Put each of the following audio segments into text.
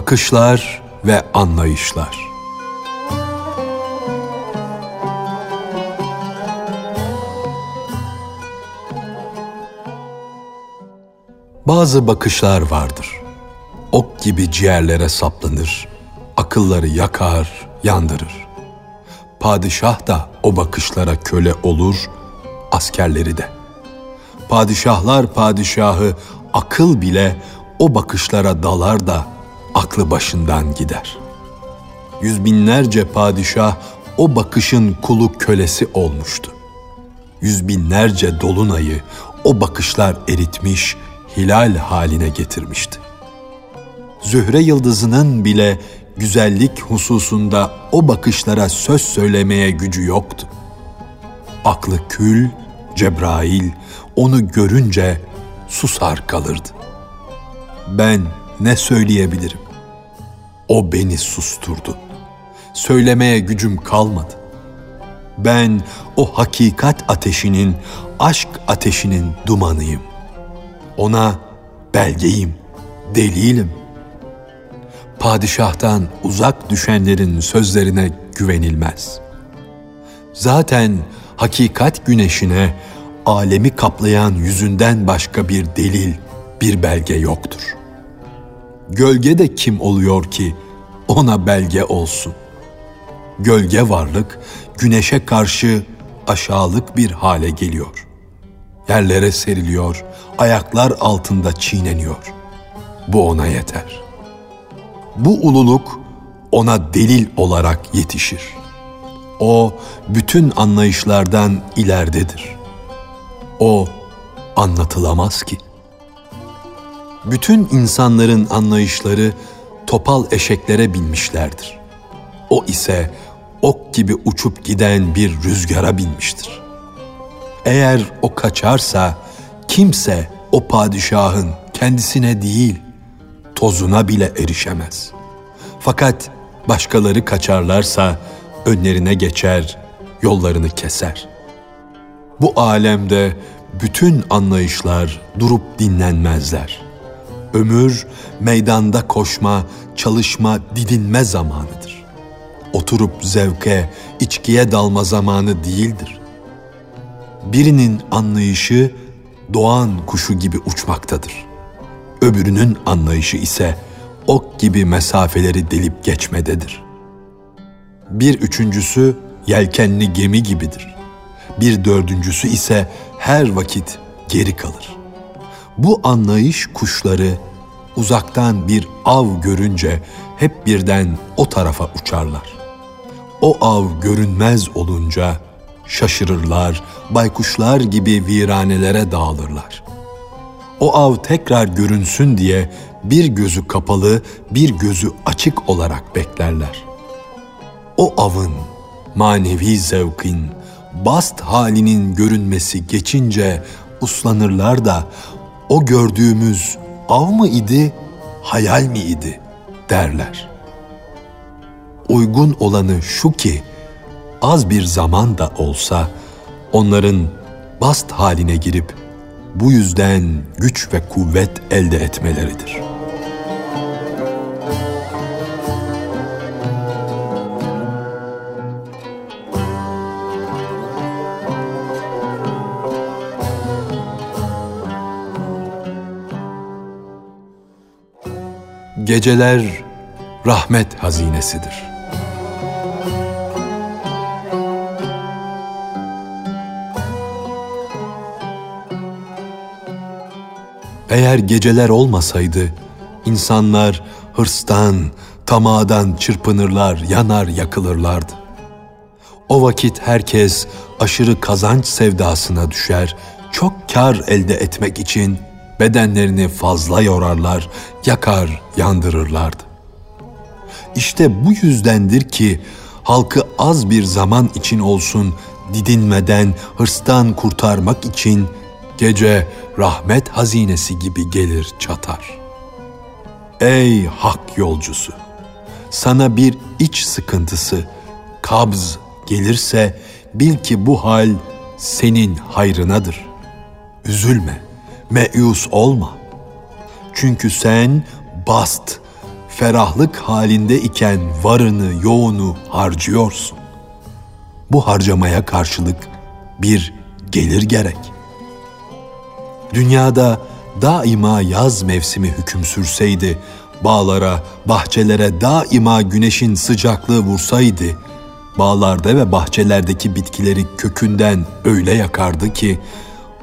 Bakışlar ve anlayışlar. Bazı bakışlar vardır. Ok gibi ciğerlere saplanır, akılları yakar, yandırır. Padişah da o bakışlara köle olur, askerleri de. Padişahlar padişahı akıl bile o bakışlara dalar da aklı başından gider. Yüz binlerce padişah o bakışın kulu kölesi olmuştu. Yüz binlerce dolunayı o bakışlar eritmiş, hilal haline getirmişti. Zühre yıldızının bile güzellik hususunda o bakışlara söz söylemeye gücü yoktu. Aklı kül, Cebrail onu görünce susar kalırdı. Ben ne söyleyebilirim? O beni susturdu. Söylemeye gücüm kalmadı. Ben o hakikat ateşinin, aşk ateşinin dumanıyım. Ona belgeyim, delilim. Padişahtan uzak düşenlerin sözlerine güvenilmez. Zaten hakikat güneşine alemi kaplayan yüzünden başka bir delil, bir belge yoktur. Gölge de kim oluyor ki ona belge olsun? Gölge varlık güneşe karşı aşağılık bir hale geliyor. Yerlere seriliyor, ayaklar altında çiğneniyor. Bu ona yeter. Bu ululuk ona delil olarak yetişir. O bütün anlayışlardan ileridedir. O anlatılamaz ki. Bütün insanların anlayışları topal eşeklere binmişlerdir. O ise ok gibi uçup giden bir rüzgara binmiştir. Eğer o kaçarsa kimse o padişahın kendisine değil, tozuna bile erişemez. Fakat başkaları kaçarlarsa önlerine geçer, yollarını keser. Bu alemde bütün anlayışlar durup dinlenmezler. Ömür meydanda koşma, çalışma, didinme zamanıdır. Oturup zevke, içkiye dalma zamanı değildir. Birinin anlayışı doğan kuşu gibi uçmaktadır. Öbürünün anlayışı ise ok gibi mesafeleri delip geçmededir. Bir üçüncüsü yelkenli gemi gibidir. Bir dördüncüsü ise her vakit geri kalır. Bu anlayış kuşları uzaktan bir av görünce hep birden o tarafa uçarlar. O av görünmez olunca şaşırırlar, baykuşlar gibi viranelere dağılırlar. O av tekrar görünsün diye bir gözü kapalı, bir gözü açık olarak beklerler. O avın, manevi zevkin, bast halinin görünmesi geçince uslanırlar da o gördüğümüz av mı idi, hayal mi idi derler. Uygun olanı şu ki az bir zaman da olsa onların bast haline girip bu yüzden güç ve kuvvet elde etmeleridir.'' Geceler rahmet hazinesidir. Eğer geceler olmasaydı insanlar hırstan, tamadan çırpınırlar, yanar yakılırlardı. O vakit herkes aşırı kazanç sevdasına düşer, çok kar elde etmek için bedenlerini fazla yorarlar, yakar, yandırırlardı. İşte bu yüzdendir ki halkı az bir zaman için olsun didinmeden, hırstan kurtarmak için gece rahmet hazinesi gibi gelir çatar. Ey hak yolcusu! Sana bir iç sıkıntısı, kabz gelirse bil ki bu hal senin hayrınadır. Üzülme.'' Meyus olma. Çünkü sen bast ferahlık halinde iken varını yoğunu harcıyorsun. Bu harcamaya karşılık bir gelir gerek. Dünyada daima yaz mevsimi hüküm sürseydi, bağlara, bahçelere daima güneşin sıcaklığı vursaydı, bağlarda ve bahçelerdeki bitkileri kökünden öyle yakardı ki,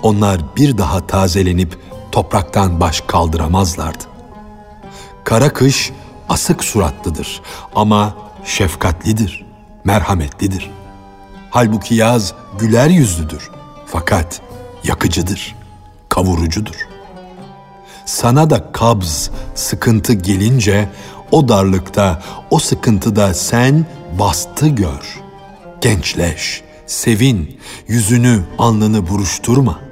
onlar bir daha tazelenip topraktan baş kaldıramazlardı. Kara kış asık suratlıdır ama şefkatlidir, merhametlidir. Halbuki yaz güler yüzlüdür fakat yakıcıdır, kavurucudur. Sana da kabz, sıkıntı gelince o darlıkta, o sıkıntıda sen bastı gör. Gençleş, sevin, yüzünü, alnını buruşturma.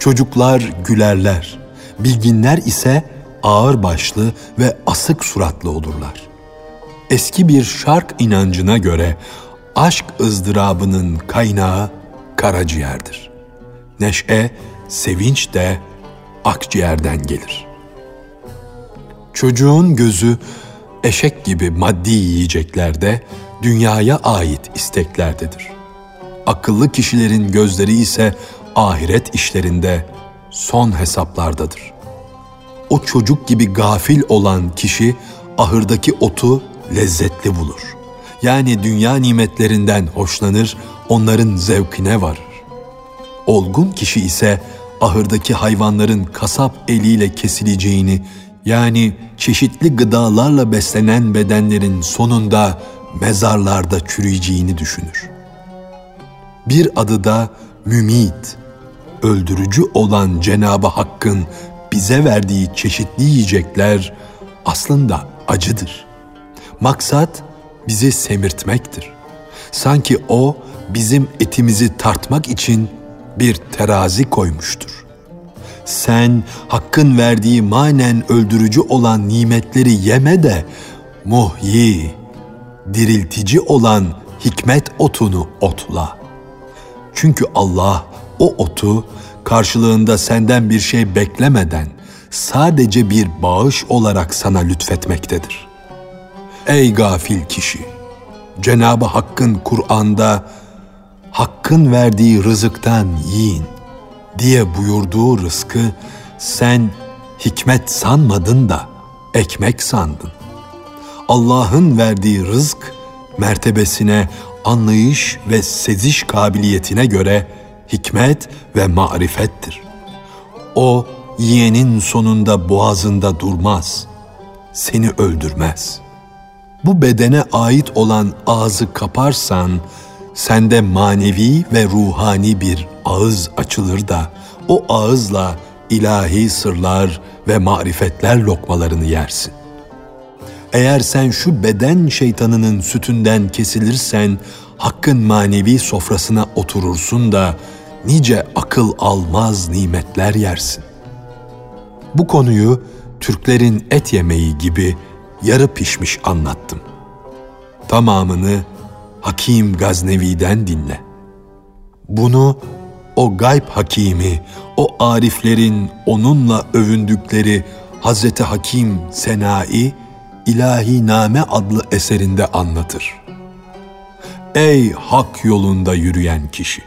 Çocuklar gülerler, bilginler ise ağır başlı ve asık suratlı olurlar. Eski bir şark inancına göre aşk ızdırabının kaynağı karaciğerdir. Neşe, sevinç de akciğerden gelir. Çocuğun gözü eşek gibi maddi yiyeceklerde dünyaya ait isteklerdedir. Akıllı kişilerin gözleri ise ahiret işlerinde son hesaplardadır. O çocuk gibi gafil olan kişi ahırdaki otu lezzetli bulur. Yani dünya nimetlerinden hoşlanır, onların zevkine varır. Olgun kişi ise ahırdaki hayvanların kasap eliyle kesileceğini, yani çeşitli gıdalarla beslenen bedenlerin sonunda mezarlarda çürüyeceğini düşünür. Bir adı da mümit, öldürücü olan Cenabı Hakk'ın bize verdiği çeşitli yiyecekler aslında acıdır. Maksat bizi semirtmektir. Sanki o bizim etimizi tartmak için bir terazi koymuştur. Sen hakkın verdiği manen öldürücü olan nimetleri yeme de muhyi, diriltici olan hikmet otunu otla. Çünkü Allah o otu karşılığında senden bir şey beklemeden sadece bir bağış olarak sana lütfetmektedir. Ey gafil kişi! Cenab-ı Hakk'ın Kur'an'da Hakk'ın verdiği rızıktan yiyin diye buyurduğu rızkı sen hikmet sanmadın da ekmek sandın. Allah'ın verdiği rızk mertebesine, anlayış ve seziş kabiliyetine göre hikmet ve marifettir. O yiyenin sonunda boğazında durmaz, seni öldürmez. Bu bedene ait olan ağzı kaparsan, sende manevi ve ruhani bir ağız açılır da o ağızla ilahi sırlar ve marifetler lokmalarını yersin. Eğer sen şu beden şeytanının sütünden kesilirsen hakkın manevi sofrasına oturursun da nice akıl almaz nimetler yersin. Bu konuyu Türklerin et yemeği gibi yarı pişmiş anlattım. Tamamını Hakim Gaznevi'den dinle. Bunu o gayb hakimi, o ariflerin onunla övündükleri Hazreti Hakim Senai İlahi Name adlı eserinde anlatır. Ey hak yolunda yürüyen kişi!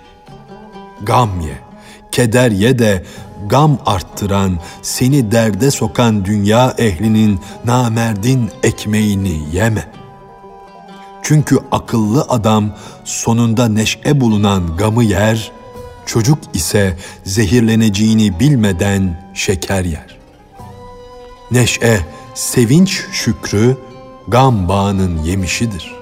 Gam ye, keder ye de gam arttıran, seni derde sokan dünya ehlinin namerdin ekmeğini yeme. Çünkü akıllı adam sonunda neşe bulunan gamı yer, çocuk ise zehirleneceğini bilmeden şeker yer. Neşe, sevinç şükrü, gam bağının yemişidir.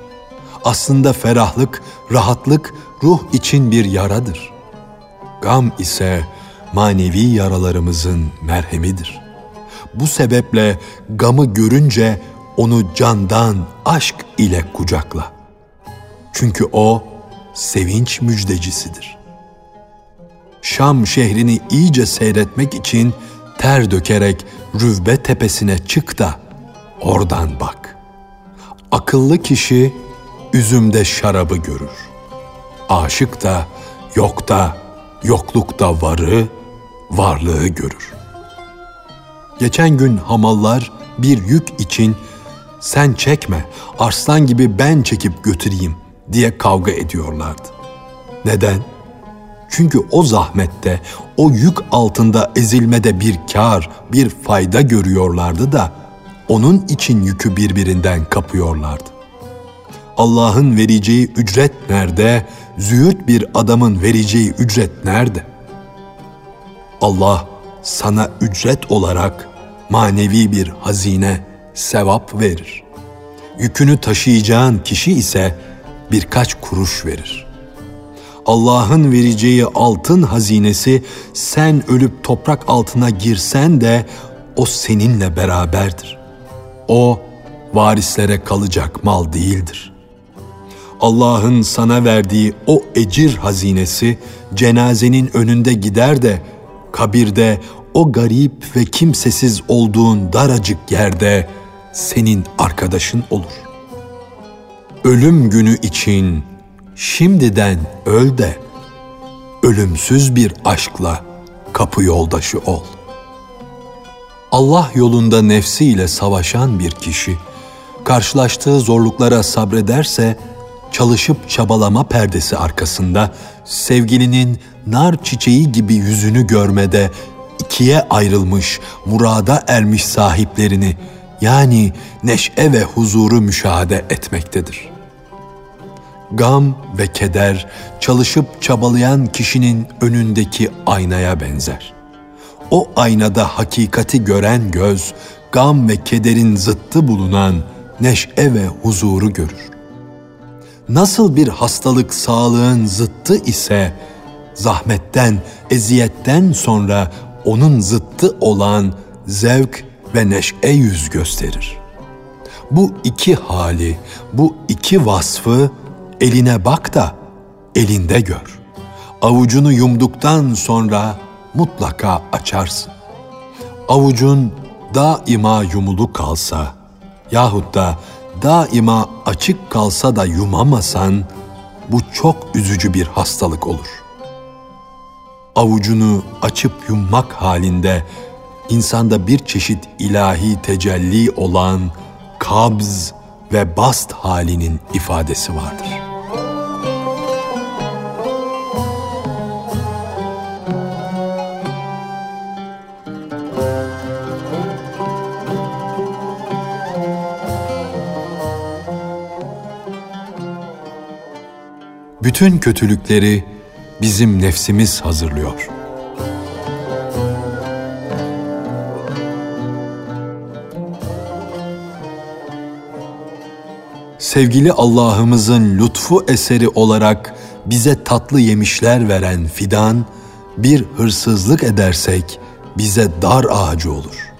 Aslında ferahlık, rahatlık ruh için bir yaradır. Gam ise manevi yaralarımızın merhemidir. Bu sebeple gamı görünce onu candan aşk ile kucakla. Çünkü o sevinç müjdecisidir. Şam şehrini iyice seyretmek için ter dökerek Rüvbe tepesine çık da oradan bak. Akıllı kişi üzümde şarabı görür. Aşık da yokta, yoklukta varı, varlığı görür. Geçen gün hamallar bir yük için sen çekme, arslan gibi ben çekip götüreyim diye kavga ediyorlardı. Neden? Çünkü o zahmette, o yük altında ezilmede bir kar, bir fayda görüyorlardı da onun için yükü birbirinden kapıyorlardı. Allah'ın vereceği ücret nerede? Züğürt bir adamın vereceği ücret nerede? Allah sana ücret olarak manevi bir hazine, sevap verir. Yükünü taşıyacağın kişi ise birkaç kuruş verir. Allah'ın vereceği altın hazinesi sen ölüp toprak altına girsen de o seninle beraberdir. O varislere kalacak mal değildir. Allah'ın sana verdiği o ecir hazinesi cenazenin önünde gider de kabirde o garip ve kimsesiz olduğun daracık yerde senin arkadaşın olur. Ölüm günü için şimdiden öl de ölümsüz bir aşkla kapı yoldaşı ol. Allah yolunda nefsiyle savaşan bir kişi karşılaştığı zorluklara sabrederse çalışıp çabalama perdesi arkasında sevgilinin nar çiçeği gibi yüzünü görmede ikiye ayrılmış, murada ermiş sahiplerini yani neşe ve huzuru müşahede etmektedir. Gam ve keder çalışıp çabalayan kişinin önündeki aynaya benzer. O aynada hakikati gören göz, gam ve kederin zıttı bulunan neşe ve huzuru görür. Nasıl bir hastalık sağlığın zıttı ise, zahmetten, eziyetten sonra onun zıttı olan zevk ve neşe yüz gösterir. Bu iki hali, bu iki vasfı eline bak da elinde gör. Avucunu yumduktan sonra mutlaka açarsın. Avucun daima yumulu kalsa yahut da daima açık kalsa da yumamasan bu çok üzücü bir hastalık olur. Avucunu açıp yummak halinde insanda bir çeşit ilahi tecelli olan kabz ve bast halinin ifadesi vardır.'' Bütün kötülükleri bizim nefsimiz hazırlıyor. Sevgili Allah'ımızın lütfu eseri olarak bize tatlı yemişler veren fidan, bir hırsızlık edersek bize dar ağacı olur.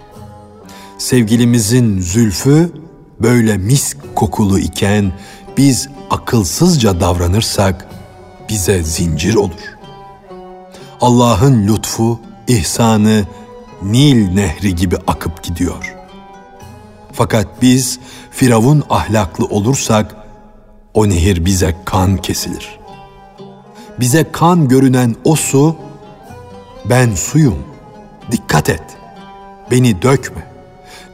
Sevgilimizin zülfü böyle mis kokulu iken biz akılsızca davranırsak bize zincir olur. Allah'ın lütfu, ihsanı Nil nehri gibi akıp gidiyor. Fakat biz Firavun ahlaklı olursak o nehir bize kan kesilir. Bize kan görünen o su ben suyum. Dikkat et. Beni dökme.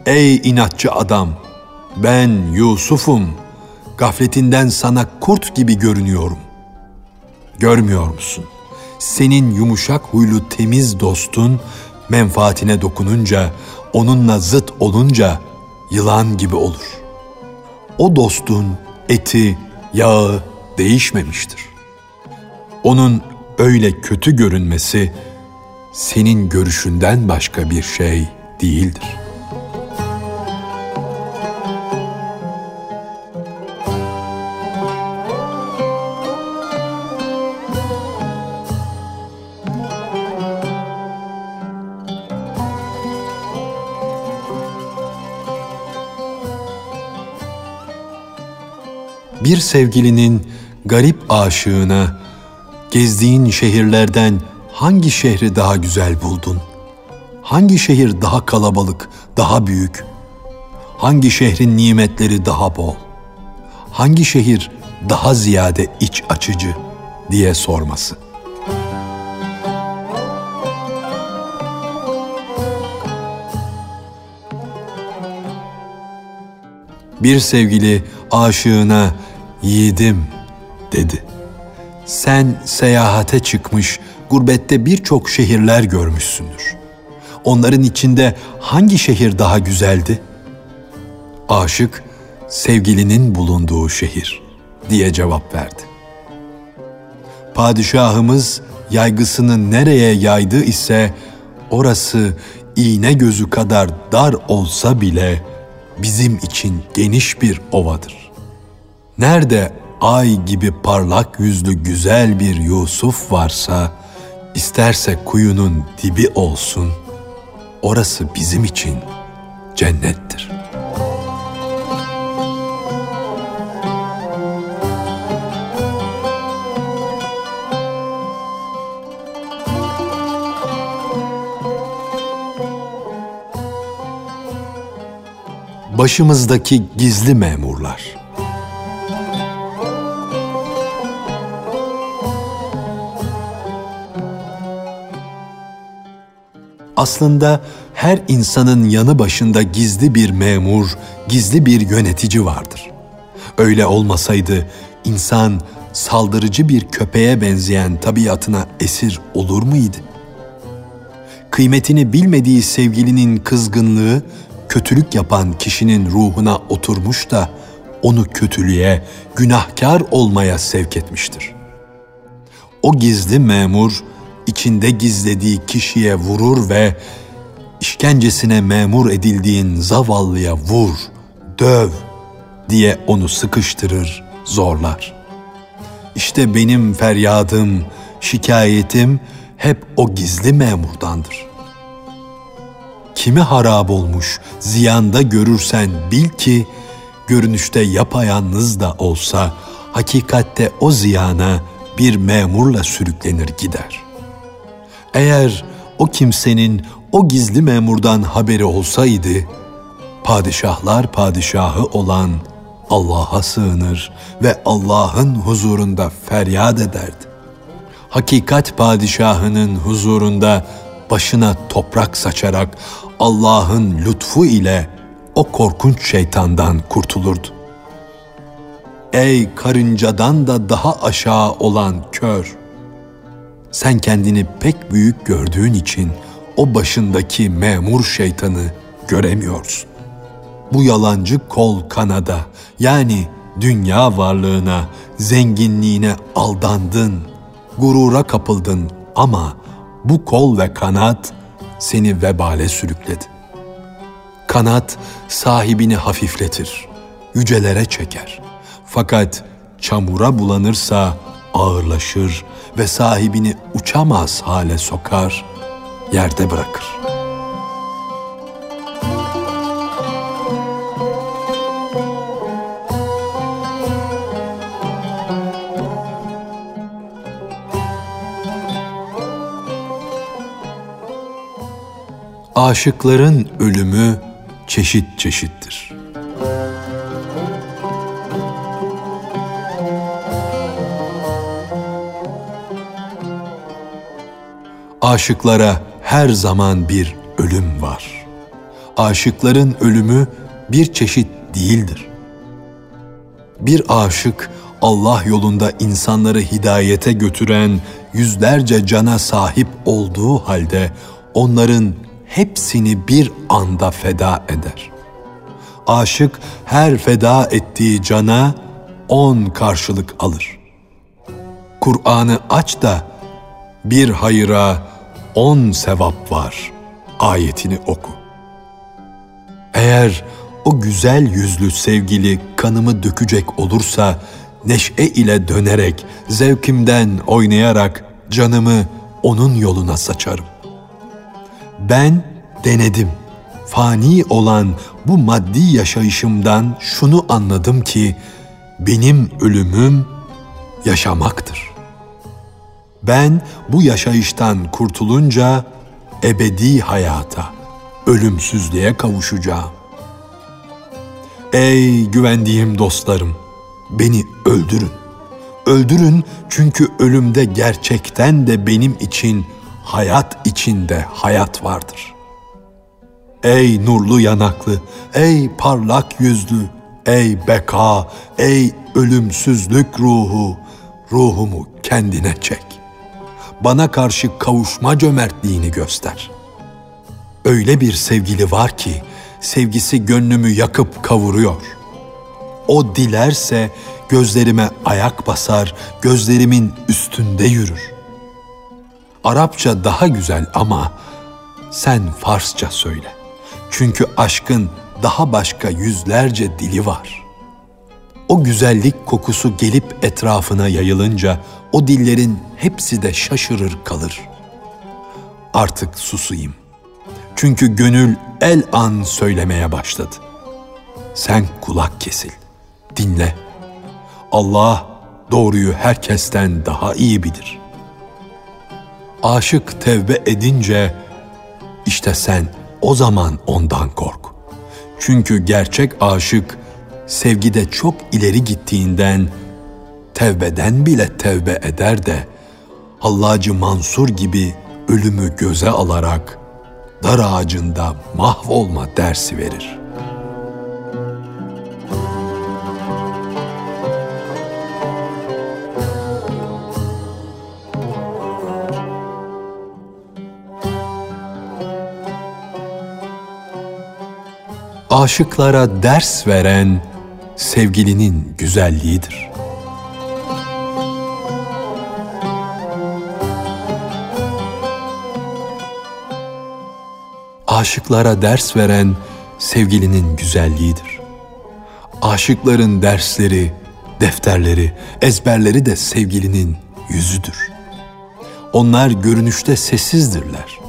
Ey inatçı adam, ben Yusuf'um.'' Gafletinden sana kurt gibi görünüyorum. Görmüyor musun? Senin yumuşak huylu temiz dostun menfaatine dokununca, onunla zıt olunca yılan gibi olur. O dostun eti, yağı değişmemiştir. Onun öyle kötü görünmesi senin görüşünden başka bir şey değildir.'' Bir sevgilinin garip aşığına gezdiğin şehirlerden hangi şehri daha güzel buldun? Hangi şehir daha kalabalık, daha büyük? Hangi şehrin nimetleri daha bol? Hangi şehir daha ziyade iç açıcı diye sorması. Bir sevgili aşığına yiğidim dedi. Sen seyahate çıkmış, gurbette birçok şehirler görmüşsündür. Onların içinde hangi şehir daha güzeldi? Aşık, sevgilinin bulunduğu şehir diye cevap verdi. Padişahımız yaygısını nereye yaydı ise orası iğne gözü kadar dar olsa bile bizim için geniş bir ovadır. Nerede ay gibi parlak yüzlü güzel bir Yusuf varsa, isterse kuyunun dibi olsun, orası bizim için cennettir.'' başımızdaki gizli memurlar. Aslında her insanın yanı başında gizli bir memur, gizli bir yönetici vardır. Öyle olmasaydı insan saldırıcı bir köpeğe benzeyen tabiatına esir olur muydu? Kıymetini bilmediği sevgilinin kızgınlığı kötülük yapan kişinin ruhuna oturmuş da onu kötülüğe, günahkar olmaya sevk etmiştir. O gizli memur içinde gizlediği kişiye vurur ve işkencesine memur edildiğin zavallıya vur, döv diye onu sıkıştırır, zorlar. İşte benim feryadım, şikayetim hep o gizli memurdandır kimi harap olmuş ziyanda görürsen bil ki görünüşte yapayalnız da olsa hakikatte o ziyana bir memurla sürüklenir gider. Eğer o kimsenin o gizli memurdan haberi olsaydı, padişahlar padişahı olan Allah'a sığınır ve Allah'ın huzurunda feryat ederdi. Hakikat padişahının huzurunda başına toprak saçarak Allah'ın lütfu ile o korkunç şeytandan kurtulurdu. Ey karıncadan da daha aşağı olan kör! Sen kendini pek büyük gördüğün için o başındaki memur şeytanı göremiyorsun. Bu yalancı kol kanada yani dünya varlığına, zenginliğine aldandın, gurura kapıldın ama bu kol ve kanat seni vebale sürükledi. Kanat sahibini hafifletir, yücelere çeker. Fakat çamura bulanırsa ağırlaşır ve sahibini uçamaz hale sokar, yerde bırakır.'' aşıkların ölümü çeşit çeşittir. Aşıklara her zaman bir ölüm var. Aşıkların ölümü bir çeşit değildir. Bir aşık Allah yolunda insanları hidayete götüren yüzlerce cana sahip olduğu halde onların hepsini bir anda feda eder. Aşık her feda ettiği cana on karşılık alır. Kur'an'ı aç da bir hayıra on sevap var ayetini oku. Eğer o güzel yüzlü sevgili kanımı dökecek olursa neşe ile dönerek, zevkimden oynayarak canımı onun yoluna saçarım. Ben denedim. Fani olan bu maddi yaşayışımdan şunu anladım ki benim ölümüm yaşamaktır. Ben bu yaşayıştan kurtulunca ebedi hayata, ölümsüzlüğe kavuşacağım. Ey güvendiğim dostlarım, beni öldürün. Öldürün çünkü ölümde gerçekten de benim için hayat içinde hayat vardır. Ey nurlu yanaklı, ey parlak yüzlü, Ey beka, ey ölümsüzlük ruhu, ruhumu kendine çek. Bana karşı kavuşma cömertliğini göster. Öyle bir sevgili var ki sevgisi gönlümü yakıp kavuruyor. O dilerse gözlerime ayak basar, gözlerimin üstünde yürür. Arapça daha güzel ama sen Farsça söyle. Çünkü aşkın daha başka yüzlerce dili var. O güzellik kokusu gelip etrafına yayılınca o dillerin hepsi de şaşırır kalır. Artık susayım. Çünkü gönül el an söylemeye başladı. Sen kulak kesil, dinle. Allah doğruyu herkesten daha iyi bilir. Aşık tevbe edince işte sen o zaman ondan kork. Çünkü gerçek aşık sevgide çok ileri gittiğinden tevbeden bile tevbe eder de Hallacı Mansur gibi ölümü göze alarak dar ağacında mahvolma dersi verir.'' aşıklara ders veren sevgilinin güzelliğidir. Aşıklara ders veren sevgilinin güzelliğidir. Aşıkların dersleri, defterleri, ezberleri de sevgilinin yüzüdür. Onlar görünüşte sessizdirler.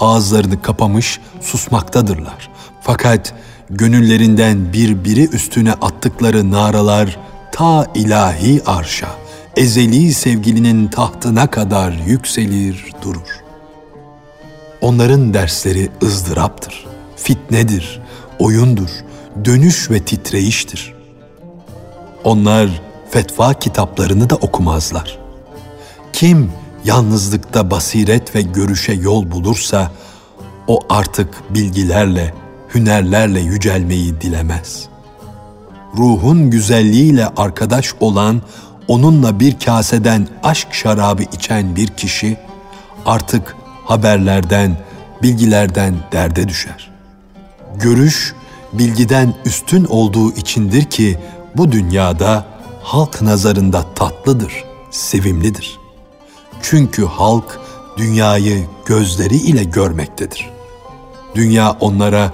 Ağızlarını kapamış susmaktadırlar. Fakat gönüllerinden birbiri üstüne attıkları naralar ta ilahi arşa, ezeli sevgilinin tahtına kadar yükselir durur. Onların dersleri ızdıraptır, fitnedir, oyundur, dönüş ve titreyiştir. Onlar fetva kitaplarını da okumazlar. Kim yalnızlıkta basiret ve görüşe yol bulursa, o artık bilgilerle, hünerlerle yücelmeyi dilemez. Ruhun güzelliğiyle arkadaş olan, onunla bir kaseden aşk şarabı içen bir kişi artık haberlerden, bilgilerden derde düşer. Görüş, bilgiden üstün olduğu içindir ki bu dünyada halk nazarında tatlıdır, sevimlidir. Çünkü halk dünyayı gözleri ile görmektedir. Dünya onlara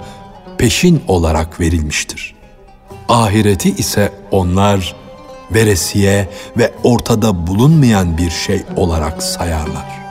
peşin olarak verilmiştir. Ahireti ise onlar veresiye ve ortada bulunmayan bir şey olarak sayarlar.